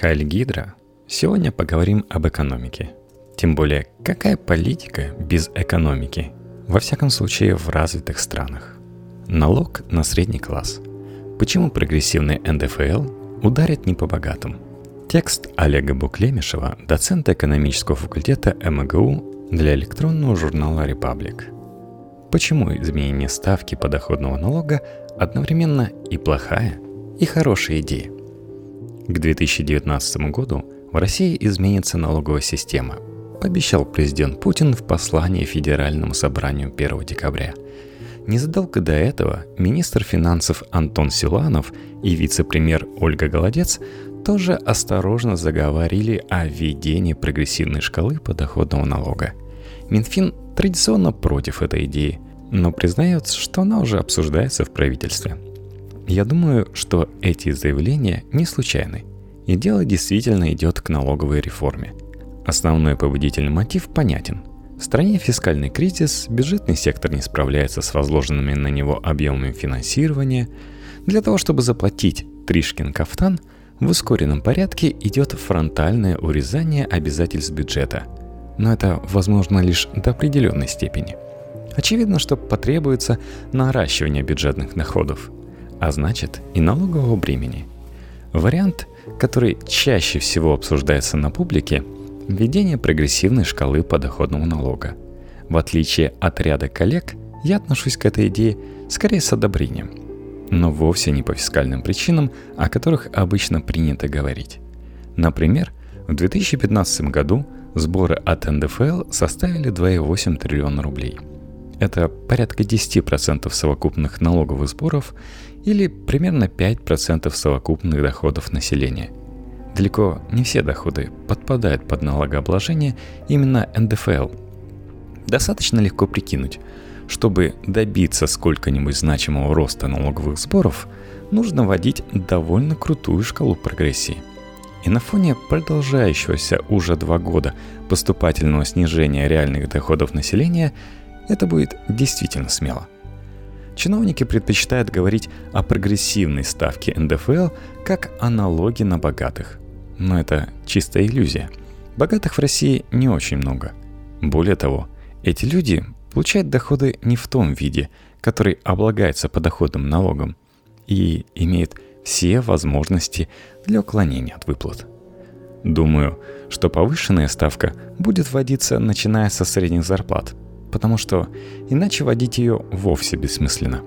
Хайль Гидра. Сегодня поговорим об экономике. Тем более, какая политика без экономики? Во всяком случае, в развитых странах. Налог на средний класс. Почему прогрессивный НДФЛ ударит не по богатым? Текст Олега Буклемишева, доцента экономического факультета МГУ для электронного журнала «Репаблик». Почему изменение ставки подоходного налога одновременно и плохая, и хорошая идея? К 2019 году в России изменится налоговая система, пообещал президент Путин в послании Федеральному собранию 1 декабря. Незадолго до этого министр финансов Антон Силанов и вице-премьер Ольга Голодец тоже осторожно заговорили о введении прогрессивной шкалы подоходного налога. Минфин традиционно против этой идеи, но признается, что она уже обсуждается в правительстве – я думаю, что эти заявления не случайны. И дело действительно идет к налоговой реформе. Основной побудительный мотив понятен. В стране фискальный кризис, бюджетный сектор не справляется с возложенными на него объемами финансирования. Для того, чтобы заплатить Тришкин кафтан, в ускоренном порядке идет фронтальное урезание обязательств бюджета. Но это возможно лишь до определенной степени. Очевидно, что потребуется наращивание бюджетных доходов – а значит и налогового бремени. Вариант, который чаще всего обсуждается на публике – введение прогрессивной шкалы подоходного налога. В отличие от ряда коллег, я отношусь к этой идее скорее с одобрением, но вовсе не по фискальным причинам, о которых обычно принято говорить. Например, в 2015 году сборы от НДФЛ составили 2,8 триллиона рублей. Это порядка 10% совокупных налоговых сборов или примерно 5% совокупных доходов населения. Далеко не все доходы подпадают под налогообложение именно НДФЛ. Достаточно легко прикинуть, чтобы добиться сколько-нибудь значимого роста налоговых сборов, нужно вводить довольно крутую шкалу прогрессии. И на фоне продолжающегося уже два года поступательного снижения реальных доходов населения это будет действительно смело – Чиновники предпочитают говорить о прогрессивной ставке НДФЛ как о налоге на богатых. Но это чистая иллюзия. Богатых в России не очень много. Более того, эти люди получают доходы не в том виде, который облагается подоходным налогом, и имеют все возможности для уклонения от выплат. Думаю, что повышенная ставка будет вводиться начиная со средних зарплат – потому что иначе водить ее вовсе бессмысленно.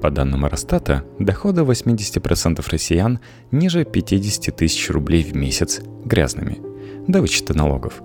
По данным Росстата, доходы 80% россиян ниже 50 тысяч рублей в месяц грязными, до вычета налогов.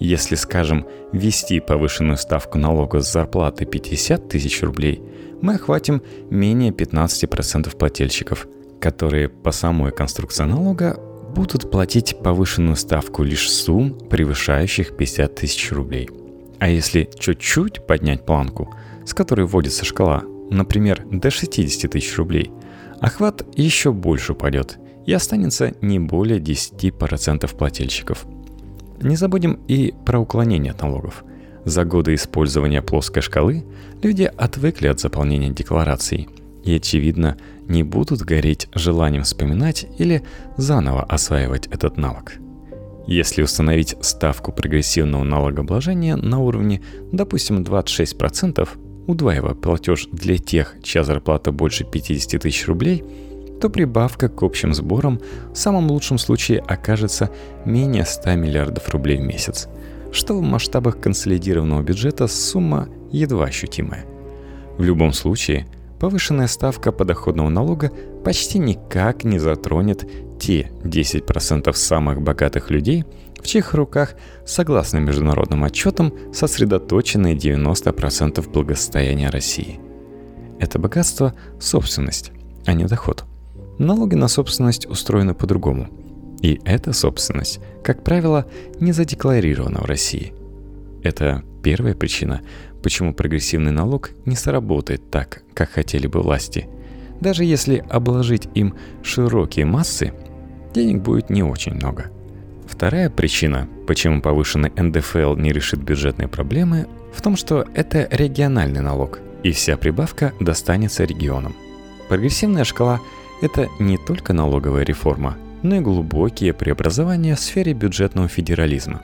Если, скажем, ввести повышенную ставку налога с зарплаты 50 тысяч рублей, мы охватим менее 15% плательщиков, которые по самой конструкции налога будут платить повышенную ставку лишь сумм, превышающих 50 тысяч рублей – а если чуть-чуть поднять планку, с которой вводится шкала, например, до 60 тысяч рублей, охват еще больше упадет и останется не более 10% плательщиков. Не забудем и про уклонение от налогов. За годы использования плоской шкалы люди отвыкли от заполнения деклараций и, очевидно, не будут гореть желанием вспоминать или заново осваивать этот навык – если установить ставку прогрессивного налогообложения на уровне, допустим, 26%, удваивая платеж для тех, чья зарплата больше 50 тысяч рублей, то прибавка к общим сборам в самом лучшем случае окажется менее 100 миллиардов рублей в месяц, что в масштабах консолидированного бюджета сумма едва ощутимая. В любом случае, повышенная ставка подоходного налога почти никак не затронет те 10% самых богатых людей, в чьих руках, согласно международным отчетам, сосредоточены 90% благосостояния России. Это богатство – собственность, а не доход. Налоги на собственность устроены по-другому. И эта собственность, как правило, не задекларирована в России. Это первая причина, почему прогрессивный налог не сработает так, как хотели бы власти. Даже если обложить им широкие массы – денег будет не очень много. Вторая причина, почему повышенный НДФЛ не решит бюджетные проблемы, в том, что это региональный налог, и вся прибавка достанется регионам. Прогрессивная шкала – это не только налоговая реформа, но и глубокие преобразования в сфере бюджетного федерализма.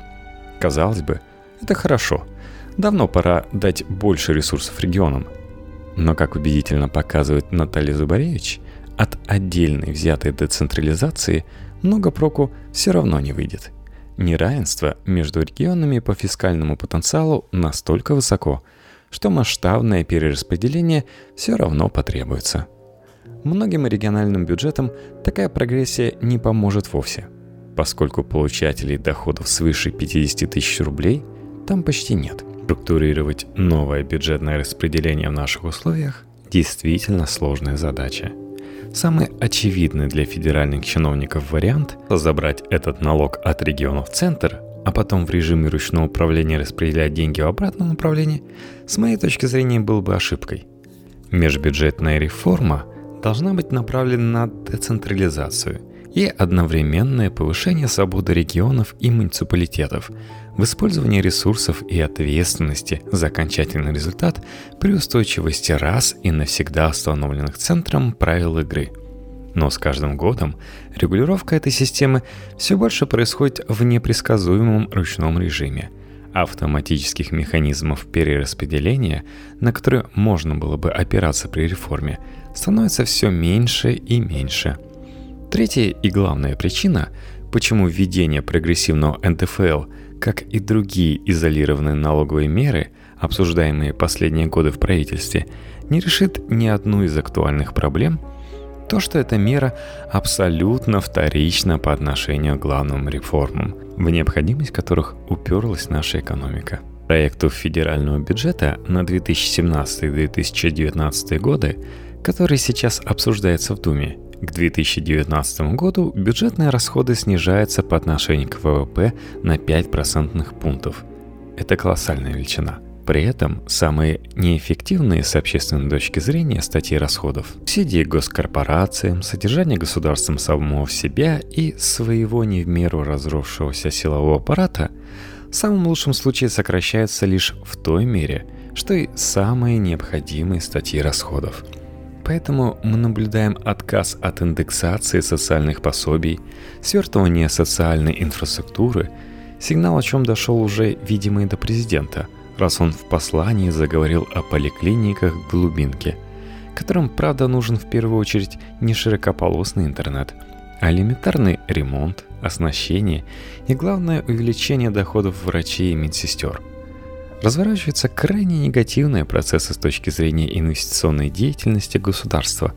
Казалось бы, это хорошо. Давно пора дать больше ресурсов регионам. Но, как убедительно показывает Наталья Зубаревич, от отдельной взятой децентрализации много проку все равно не выйдет. Неравенство между регионами по фискальному потенциалу настолько высоко, что масштабное перераспределение все равно потребуется. Многим региональным бюджетам такая прогрессия не поможет вовсе, поскольку получателей доходов свыше 50 тысяч рублей там почти нет. Структурировать новое бюджетное распределение в наших условиях действительно сложная задача. Самый очевидный для федеральных чиновников вариант – забрать этот налог от регионов в центр а потом в режиме ручного управления распределять деньги в обратном направлении, с моей точки зрения был бы ошибкой. Межбюджетная реформа должна быть направлена на децентрализацию и одновременное повышение свободы регионов и муниципалитетов в использовании ресурсов и ответственности за окончательный результат при устойчивости раз и навсегда установленных центром правил игры – но с каждым годом регулировка этой системы все больше происходит в непредсказуемом ручном режиме. Автоматических механизмов перераспределения, на которые можно было бы опираться при реформе, становится все меньше и меньше. Третья и главная причина, почему введение прогрессивного НДФЛ, как и другие изолированные налоговые меры, обсуждаемые последние годы в правительстве, не решит ни одну из актуальных проблем – то, что эта мера абсолютно вторична по отношению к главным реформам, в необходимость которых уперлась наша экономика. Проекту федерального бюджета на 2017-2019 годы, который сейчас обсуждается в Думе, к 2019 году бюджетные расходы снижаются по отношению к ВВП на 5 процентных пунктов. Это колоссальная величина – при этом самые неэффективные с общественной точки зрения статьи расходов – субсидии госкорпорациям, содержание государством самого себя и своего не в меру разросшегося силового аппарата – в самом лучшем случае сокращаются лишь в той мере, что и самые необходимые статьи расходов. Поэтому мы наблюдаем отказ от индексации социальных пособий, свертывание социальной инфраструктуры, сигнал о чем дошел уже, видимо, и до президента – раз он в послании заговорил о поликлиниках в глубинке, которым, правда, нужен в первую очередь не широкополосный интернет, а элементарный ремонт, оснащение и, главное, увеличение доходов врачей и медсестер. Разворачиваются крайне негативные процессы с точки зрения инвестиционной деятельности государства.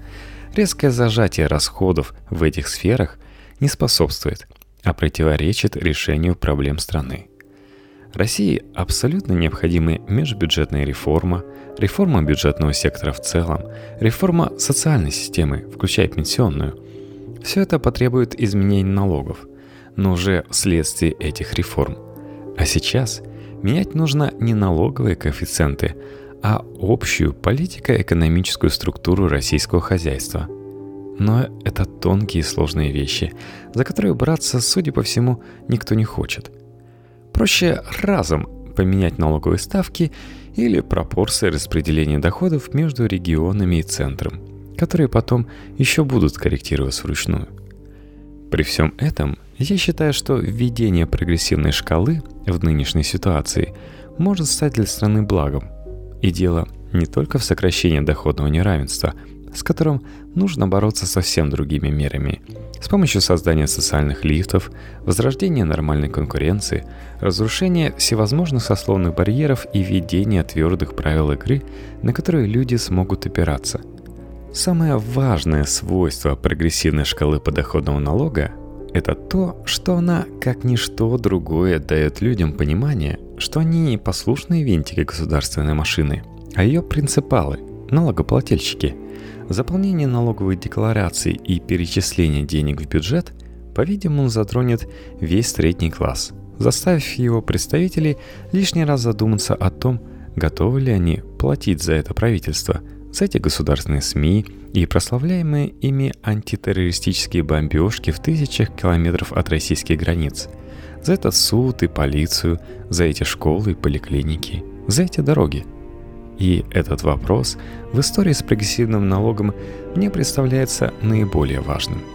Резкое зажатие расходов в этих сферах не способствует, а противоречит решению проблем страны – России абсолютно необходимы межбюджетная реформа, реформа бюджетного сектора в целом, реформа социальной системы, включая пенсионную. Все это потребует изменений налогов, но уже вследствие этих реформ. А сейчас менять нужно не налоговые коэффициенты, а общую политико-экономическую структуру российского хозяйства. Но это тонкие и сложные вещи, за которые браться, судя по всему, никто не хочет – Проще разом поменять налоговые ставки или пропорции распределения доходов между регионами и центром, которые потом еще будут корректироваться вручную. При всем этом я считаю, что введение прогрессивной шкалы в нынешней ситуации может стать для страны благом. И дело не только в сокращении доходного неравенства, с которым нужно бороться совсем другими мерами – с помощью создания социальных лифтов, возрождения нормальной конкуренции, разрушения всевозможных сословных барьеров и введения твердых правил игры, на которые люди смогут опираться. Самое важное свойство прогрессивной шкалы подоходного налога – это то, что она, как ничто другое, дает людям понимание, что они не послушные винтики государственной машины, а ее принципалы – налогоплательщики – Заполнение налоговой декларации и перечисление денег в бюджет, по-видимому, затронет весь средний класс, заставив его представителей лишний раз задуматься о том, готовы ли они платить за это правительство, эти государственные СМИ и прославляемые ими антитеррористические бомбежки в тысячах километров от российских границ, за этот суд и полицию, за эти школы и поликлиники, за эти дороги – и этот вопрос в истории с прогрессивным налогом мне представляется наиболее важным –